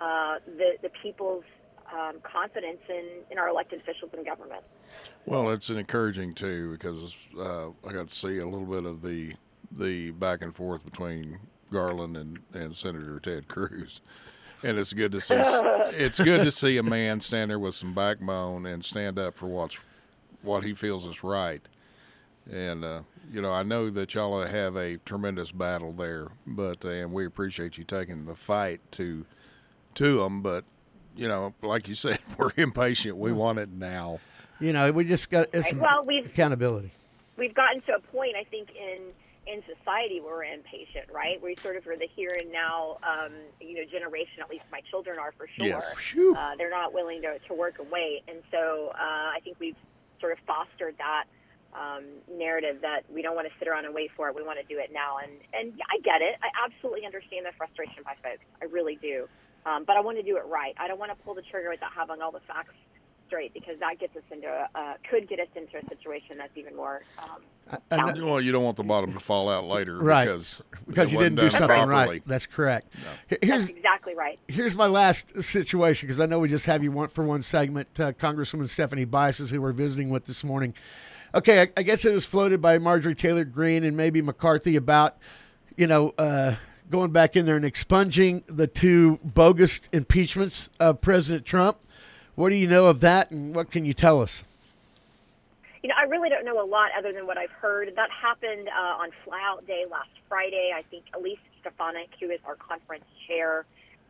uh, the the people's um, confidence in, in our elected officials and government. Well, it's encouraging too because uh, I got to see a little bit of the the back and forth between Garland and, and Senator Ted (laughs) Cruz, and it's good to see. it's good to see a man stand there with some backbone and stand up for what's what he feels is right. And uh, you know, I know that y'all have a tremendous battle there, but uh, and we appreciate you taking the fight to to them. But you know, like you said, (laughs) we're impatient. We want it now. You know, we just got it's Well, we've- accountability. we've gotten to a point, I think, in in society we're impatient, right? We sort of are the here and now, um, you know, generation. At least my children are for sure. Yes. Uh, they're not willing to, to work and wait, and so uh, I think we've sort of fostered that um, narrative that we don't want to sit around and wait for it. We want to do it now, and and I get it. I absolutely understand the frustration by folks. I really do. Um, but I want to do it right. I don't want to pull the trigger without having all the facts straight because that gets us into a, uh, could get us into a situation that's even more um, I know- Well, you don't want the bottom to fall out later Right. because because you didn't do something properly. right. That's correct. Here- Here's That's exactly right. here's my last situation because I know we just have you one for one segment, uh, Congresswoman Stephanie Bices, who we're visiting with this morning. Okay, I, I guess it was floated by Marjorie Taylor Greene and maybe McCarthy about, you know, uh, going back in there and expunging the two bogus impeachments of President Trump. What do you know of that, and what can you tell us? You know, I really don't know a lot other than what I've heard. That happened uh, on Flyout Day last Friday. I think Elise Stefanik, who is our conference chair,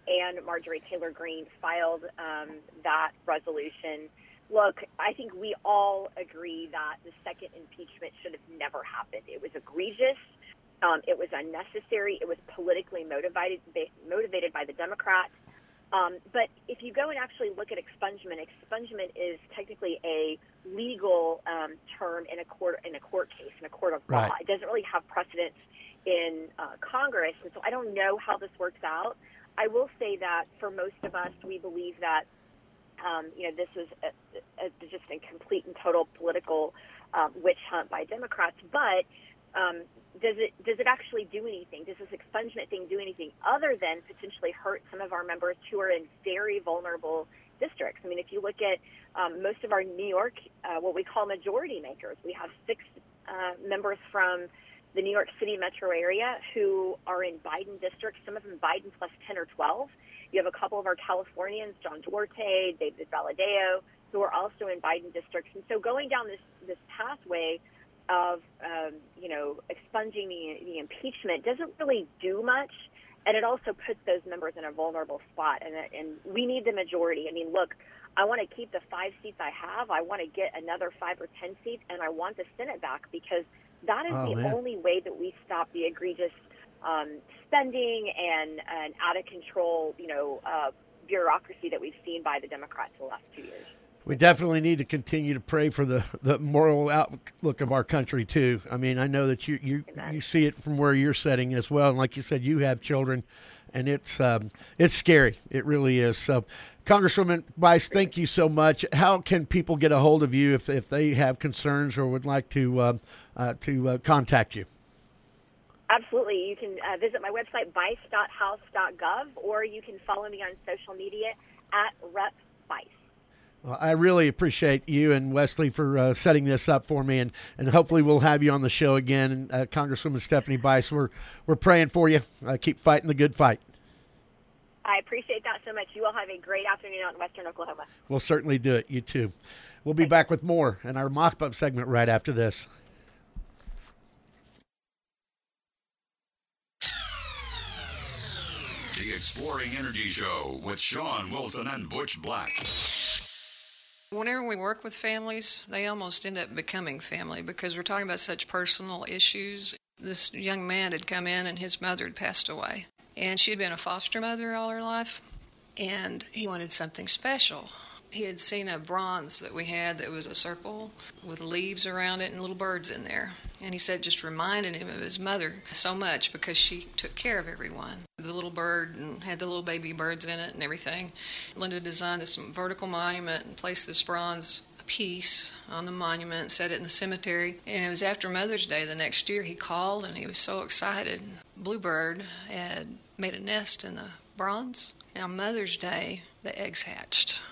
and Marjorie Taylor Greene filed um, that resolution. Look, I think we all agree that the second impeachment should have never happened. It was egregious. Um, it was unnecessary. It was politically motivated motivated by the Democrats. Um, but if you go and actually look at expungement, expungement is technically a legal um, term in a court in a court case in a court of law. Right. It doesn't really have precedence in uh, Congress, and so I don't know how this works out. I will say that for most of us, we believe that um, you know this is a, a, just a complete and total political um, witch hunt by Democrats. But um, does it does it actually do anything? Does this expungement thing do anything other than potentially hurt some of our members who are in very vulnerable districts? I mean, if you look at um, most of our New York, uh, what we call majority makers, we have six uh, members from the New York City metro area who are in Biden districts, some of them Biden plus 10 or 12. You have a couple of our Californians, John Duarte, David Valadao, who are also in Biden districts. And so going down this, this pathway of, um, you know, expunging the, the impeachment doesn't really do much. And it also puts those members in a vulnerable spot. And, and we need the majority. I mean, look, I want to keep the five seats I have. I want to get another five or 10 seats, and I want the Senate back because that is Oh, the man. only way that we stop the egregious um, spending and, and out of control, you know, uh, bureaucracy that we've seen by the Democrats the last two years. We definitely need to continue to pray for the, the moral outlook of our country too. I mean, I know that you you, you see it from where you're sitting as well, and like you said, you have children, and it's um, it's scary. It really is. So, Congresswoman Bice, thank you so much. How can people get a hold of you if if they have concerns or would like to uh, uh, to uh, contact you? Absolutely. You can uh, visit my website, bice.house.gov, or you can follow me on social media at Rep. Well, I really appreciate you and Wesley for uh, setting this up for me, and, and hopefully we'll have you on the show again. And uh, Congresswoman Stephanie Bice, we're we're praying for you. Uh, keep fighting the good fight. I appreciate that so much. You all have a great afternoon out in Western Oklahoma. We'll certainly do it. You too. We'll be back with more in our mock up segment right after this. The Exploring Energy Show with Sean Wilson and Butch Black. Whenever we work with families, they almost end up becoming family because we're talking about such personal issues. This young man had come in and his mother had passed away. And she had been a foster mother all her life. And he wanted something special. He had seen a bronze that we had that was a circle with leaves around it and little birds in there. And he said just reminded him of his mother so much because she took care of everyone. The little bird and had the little baby birds in it and everything. Linda designed this vertical monument and placed this bronze piece on the monument set it in the cemetery. And it was after Mother's Day the next year he called and he was so excited. Bluebird had made a nest in the bronze. And on Mother's Day, the eggs hatched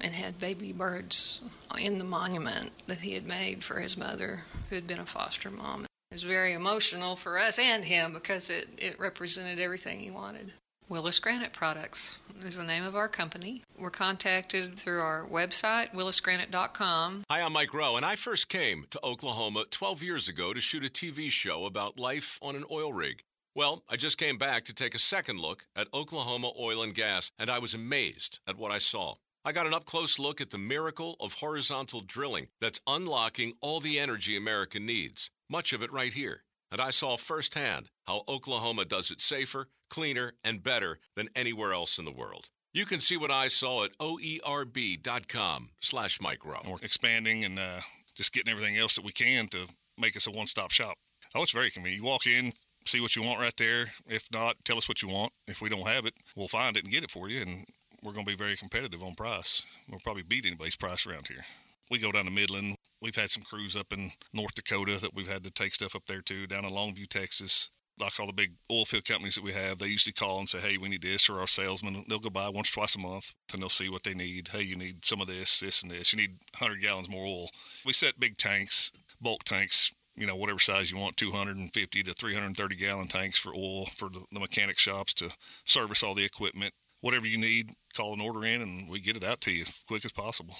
and had baby birds in the monument that he had made for his mother, who had been a foster mom. It was very emotional for us and him because it, it represented everything he wanted. Willis Granite Products is the name of our company. We're contacted through our website, willisgranite.com. Hi, I'm Mike Rowe, and I first came to Oklahoma 12 years ago to shoot a TV show about life on an oil rig. Well, I just came back to take a second look at Oklahoma oil and gas, and I was amazed at what I saw. I got an up close look at the miracle of horizontal drilling that's unlocking all the energy America needs, much of it right here. And I saw firsthand how Oklahoma does it safer, cleaner, and better than anywhere else in the world. You can see what I saw at oerb.com slash mikerowe. We're expanding and uh, just getting everything else that we can to make us a one-stop shop. Oh, it's very convenient. You walk in, see what you want right there. If not, tell us what you want. If we don't have it, we'll find it and get it for you, and we're going to be very competitive on price. We'll probably beat anybody's price around here. We go down to Midland. We've had some crews up in North Dakota that we've had to take stuff up there too, down in Longview, Texas. Like all the big oil field companies that we have, they usually call and say, hey, we need this, or our salesmen, they'll go by once, twice a month, and they'll see what they need. Hey, you need some of this, this, and this. You need 100 gallons more oil. We set big tanks, bulk tanks, you know, whatever size you want, 250 to 330 gallon tanks for oil for the, the mechanic shops to service all the equipment. Whatever you need, call an order in and we get it out to you as quick as possible.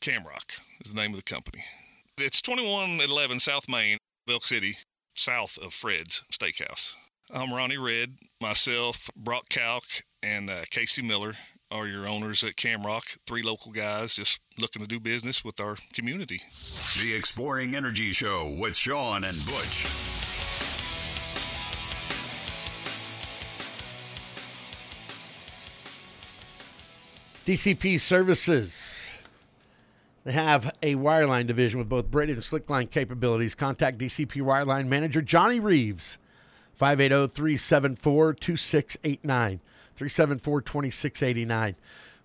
Camrock is the name of the company. It's 2111 South Main, Elk City, south of Fred's Steakhouse. I'm Ronnie Red. Myself, Brock Kalk, and uh, Casey Miller are your owners at Camrock. Three local guys just looking to do business with our community. The Exploring Energy Show with Sean and Butch. DCP Services. They have a wireline division with both braided and slickline capabilities. Contact DCP Wireline Manager Johnny Reeves, 580 374 2689. 374 2689.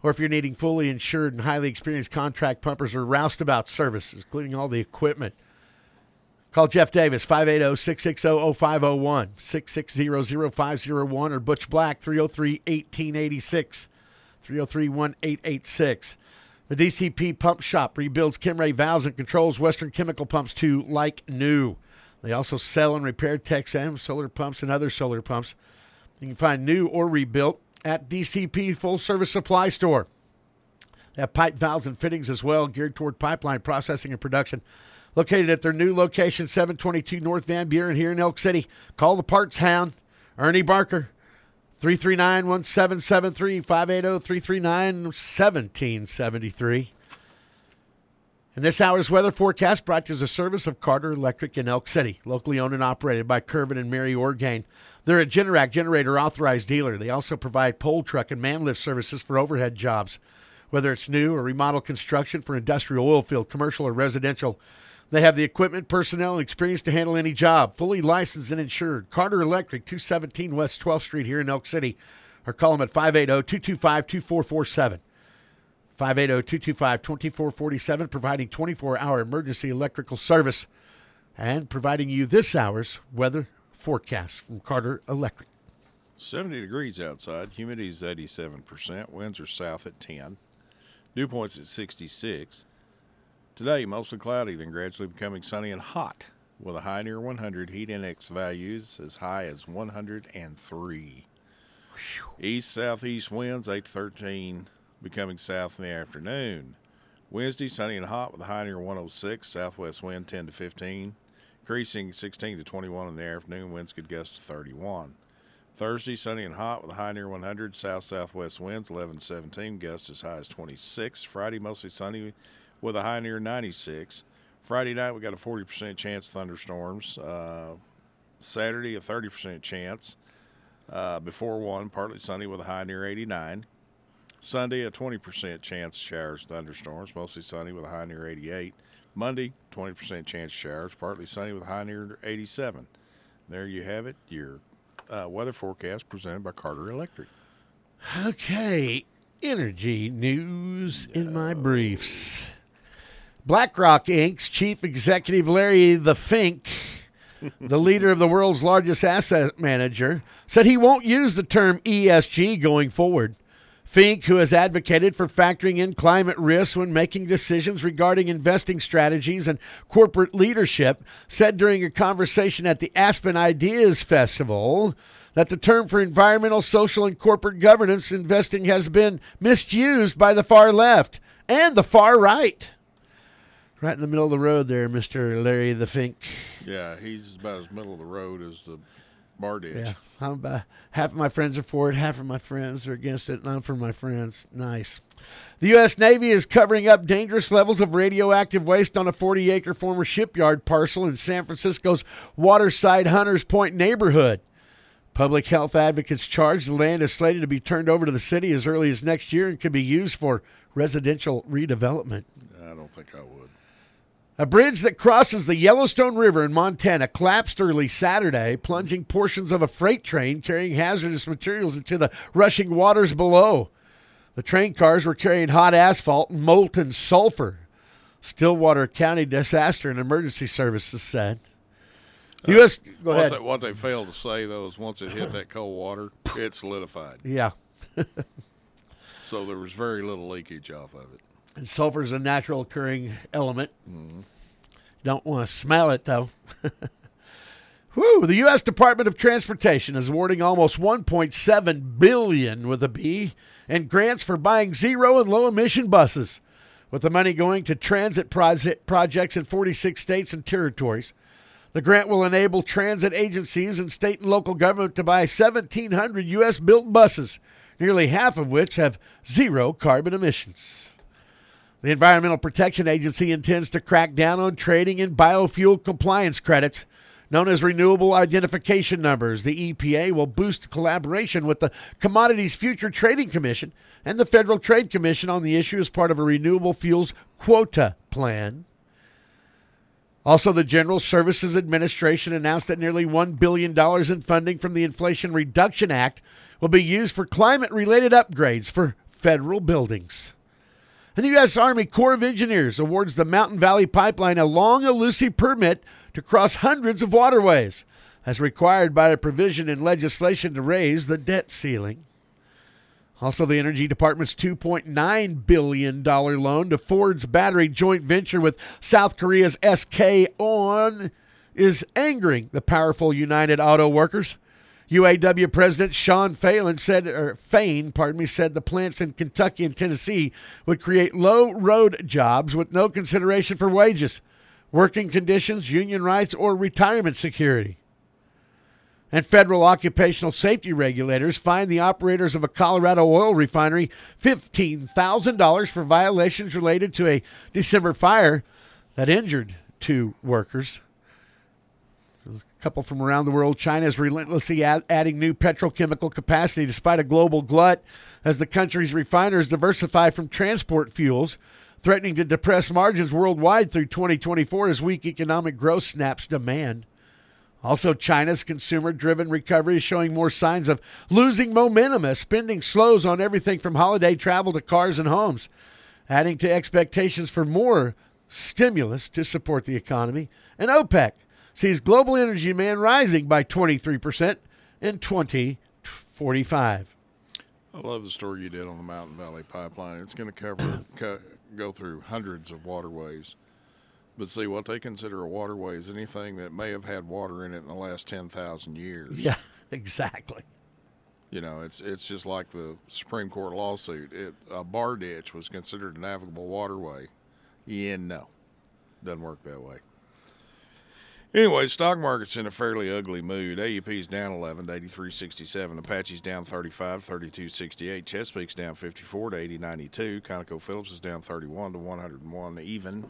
Or if you're needing fully insured and highly experienced contract pumpers or roustabout services, including all the equipment, call Jeff Davis, 580 660 0501, 660 0501, or Butch Black, 303 1886, 303 1886. The DCP Pump Shop rebuilds Kimray valves and controls Western Chemical pumps to like new. They also sell and repair Texam solar pumps and other solar pumps. You can find new or rebuilt at DCP Full Service Supply Store. They have pipe valves and fittings as well, geared toward pipeline processing and production. Located at their new location, 722 North Van Buren here in Elk City. Call the parts hound, Ernie Barker, 339 1773 580 339 1773. And this hour's weather forecast brought to you as a service of Carter Electric in Elk City, locally owned and operated by Curvin and Mary Orgain. They're a Generac generator authorized dealer. They also provide pole truck and man lift services for overhead jobs, whether it's new or remodel construction for industrial oil field, commercial, or residential. They have the equipment, personnel, and experience to handle any job. Fully licensed and insured. Carter Electric, 217 West 12th Street here in Elk City. Or call them at 580 225 2447. 580-225-2447, providing 24-hour emergency electrical service and providing you this hour's weather forecast from Carter Electric. 70 degrees outside, humidity is 87%, winds are south at 10, dew points at 66. Today, mostly cloudy, then gradually becoming sunny and hot, with a high near 100, heat index values as high as 103. East southeast winds 8 to 13, becoming south in the afternoon. Wednesday, sunny and hot with a high near 106, southwest wind 10 to 15, increasing 16 to 21 in the afternoon, winds could gust to 31. Thursday, sunny and hot with a high near 100, south southwest winds 11 to 17, gusts as high as 26. Friday, mostly sunny with a high near 96. Friday night, we got a 40% chance of thunderstorms. Uh, Saturday, a 30% chance. Uh, before 1, partly sunny with a high near 89. Sunday, a 20% chance of showers, thunderstorms, mostly sunny with a high near 88. Monday, 20% chance of showers, partly sunny with a high near 87. There you have it, your uh, weather forecast presented by Carter Electric. Okay, energy news in my briefs. BlackRock Inc.'s chief executive Larry the Fink, (laughs) the leader of the world's largest asset manager, said he won't use the term ESG going forward. Fink, who has advocated for factoring in climate risks when making decisions regarding investing strategies and corporate leadership, said during a conversation at the Aspen Ideas Festival that the term for environmental, social, and corporate governance investing has been misused by the far left and the far right. Right in the middle of the road there, Mr. Larry the Fink. Yeah, he's about as middle of the road as the bar ditch. Yeah, I'm about, half of my friends are for it, half of my friends are against it, and I'm for my friends. Nice. The U.S. Navy is covering up dangerous levels of radioactive waste on a 40 acre former shipyard parcel in San Francisco's Waterside Hunters Point neighborhood. Public health advocates charge the land is slated to be turned over to the city as early as next year and could be used for residential redevelopment. I don't think I would. A bridge that crosses the Yellowstone River in Montana collapsed early Saturday, plunging portions of a freight train carrying hazardous materials into the rushing waters below. The train cars were carrying hot asphalt and molten sulfur. Stillwater County Disaster and Emergency Services said. Uh, the U.S. Go what ahead. They, what they failed to say though is once it hit that cold water, it solidified. Yeah. (laughs) so there was very little leakage off of it. And sulfur is a natural occurring element. Mm-hmm. Don't want to smell it though. (laughs) Whew, the U.S. Department of Transportation is awarding almost 1.7 billion with a B in grants for buying zero and low emission buses, with the money going to transit projects in 46 states and territories. The grant will enable transit agencies and state and local government to buy 1,700 U.S. built buses, nearly half of which have zero carbon emissions. The Environmental Protection Agency intends to crack down on trading in biofuel compliance credits. Known as renewable identification numbers, the EPA will boost collaboration with the Commodities Future Trading Commission and the Federal Trade Commission on the issue as part of a renewable fuels quota plan. Also, the General Services Administration announced that nearly $1 billion in funding from the Inflation Reduction Act will be used for climate related upgrades for federal buildings. The U.S. Army Corps of Engineers awards the Mountain Valley Pipeline a long, elusive permit to cross hundreds of waterways, as required by a provision in legislation to raise the debt ceiling. Also, the Energy Department's $2.9 billion loan to Ford's battery joint venture with South Korea's SK On is angering the powerful United Auto Workers. UAW President Sean Phelan said, or Fain, pardon me, said the plants in Kentucky and Tennessee would create low road jobs with no consideration for wages, working conditions, union rights, or retirement security. And federal occupational safety regulators fined the operators of a Colorado oil refinery $15,000 for violations related to a December fire that injured two workers. Couple from around the world. China is relentlessly add, adding new petrochemical capacity despite a global glut as the country's refiners diversify from transport fuels, threatening to depress margins worldwide through 2024 as weak economic growth snaps demand. Also, China's consumer driven recovery is showing more signs of losing momentum as spending slows on everything from holiday travel to cars and homes, adding to expectations for more stimulus to support the economy. And OPEC sees global energy demand rising by 23% in 2045. I love the story you did on the Mountain Valley Pipeline. It's going to cover (coughs) co- go through hundreds of waterways. But see, what they consider a waterway is anything that may have had water in it in the last 10,000 years. Yeah, (laughs) exactly. You know, it's it's just like the Supreme Court lawsuit. It, a bar ditch was considered a navigable waterway. Yeah, no. Doesn't work that way. Anyway, stock market's in a fairly ugly mood. AUP's down 11 to 83.67. Apache's down 35 32.68. Chesapeake's down 54 to 80.92. ConocoPhillips is down 31 to 101 even.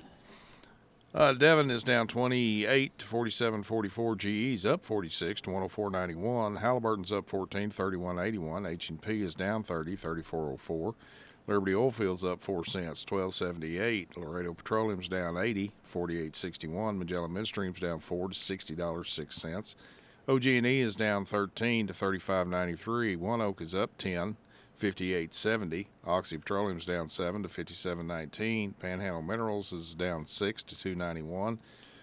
Uh, Devon is down 28 to 47.44. GE's up 46 to 104.91. Halliburton's up 14 31.81. H&P is down 30 34.04. Liberty Oil Oilfield's up 4 cents 12.78. Laredo Petroleum's down 80 48.61. Magellan Midstream's down 4 to $60.06. OG&E is down 13 to 35.93. ONEOK is up 10 58.70. Oxy Petroleum's down 7 to 57.19. Panhandle Minerals is down 6 to 291.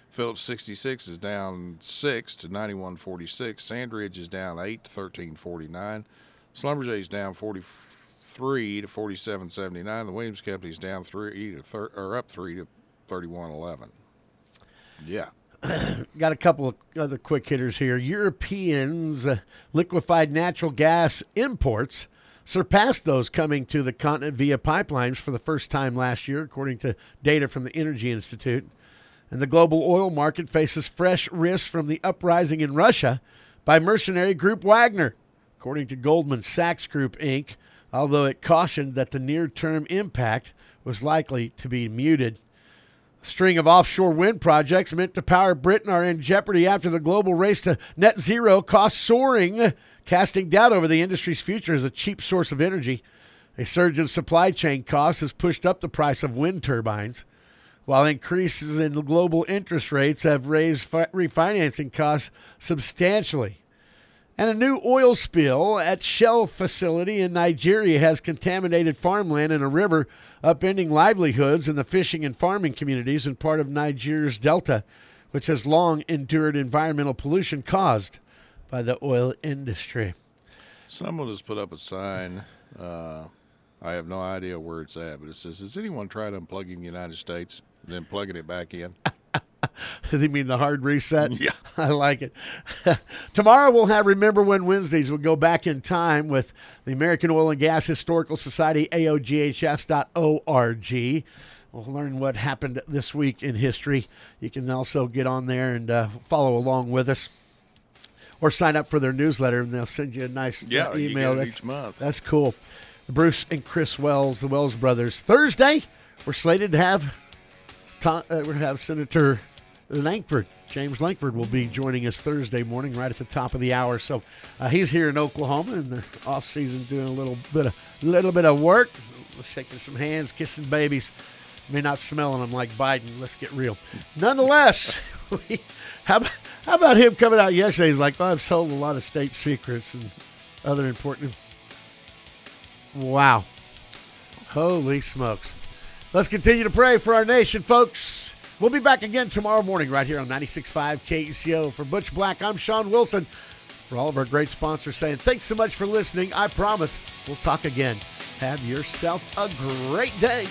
Phillips 66 is down 6 to 91.46. Sandridge is down 8 to 13.49. Schlumberger is down 43 to 47.79. The Williams Company is down 3 to thir- or up 3 to 31.11. Yeah. (clears throat) Got a couple of other quick hitters here. Europeans uh, liquefied natural gas imports surpassed those coming to the continent via pipelines for the first time last year, according to data from the Energy Institute. And the global oil market faces fresh risks from the uprising in Russia by mercenary group Wagner, according to Goldman Sachs Group Inc., although it cautioned that the near term impact was likely to be muted. A string of offshore wind projects meant to power Britain are in jeopardy after the global race to net zero costs soaring casting doubt over the industry's future as a cheap source of energy. A surge in supply chain costs has pushed up the price of wind turbines, while increases in global interest rates have raised fi- refinancing costs substantially. And a new oil spill at Shell facility in Nigeria has contaminated farmland in a river, upending livelihoods in the fishing and farming communities in part of Nigeria's delta, which has long endured environmental pollution caused by the oil industry. Someone has put up a sign. Uh, I have no idea where it's at, but it says, "Has anyone tried unplugging the United States and then plugging it back in?" (laughs) you mean the hard reset? (laughs) Yeah. (laughs) I like it. Tomorrow we'll have Remember When Wednesdays. We'll go back in time with the American Oil and Gas Historical Society, AOGHS.org. We'll learn what happened this week in history. You can also get on there and uh, follow along with us or sign up for their newsletter, and they'll send you a nice uh, Yeah, email. that's, each month. That's cool. Bruce and Chris Wells, the Wells brothers. Thursday, we're slated to have Tom, uh, we're to have Senator Lankford. James Lankford will be joining us Thursday morning, right at the top of the hour. So uh, he's here in Oklahoma in the off season, doing a little bit of little bit of work, shaking some hands, kissing babies. Mean, not smelling them like Biden. Let's get real. Nonetheless, (laughs) we, how, about, how about him coming out yesterday? He's like, oh, I've sold a lot of state secrets and other important. Wow. Holy smokes. Let's continue to pray for our nation, folks. We'll be back again tomorrow morning right here on 96.5 KECO. For Butch Black, I'm Sean Wilson. For all of our great sponsors saying thanks so much for listening. I promise we'll talk again. Have yourself a great day.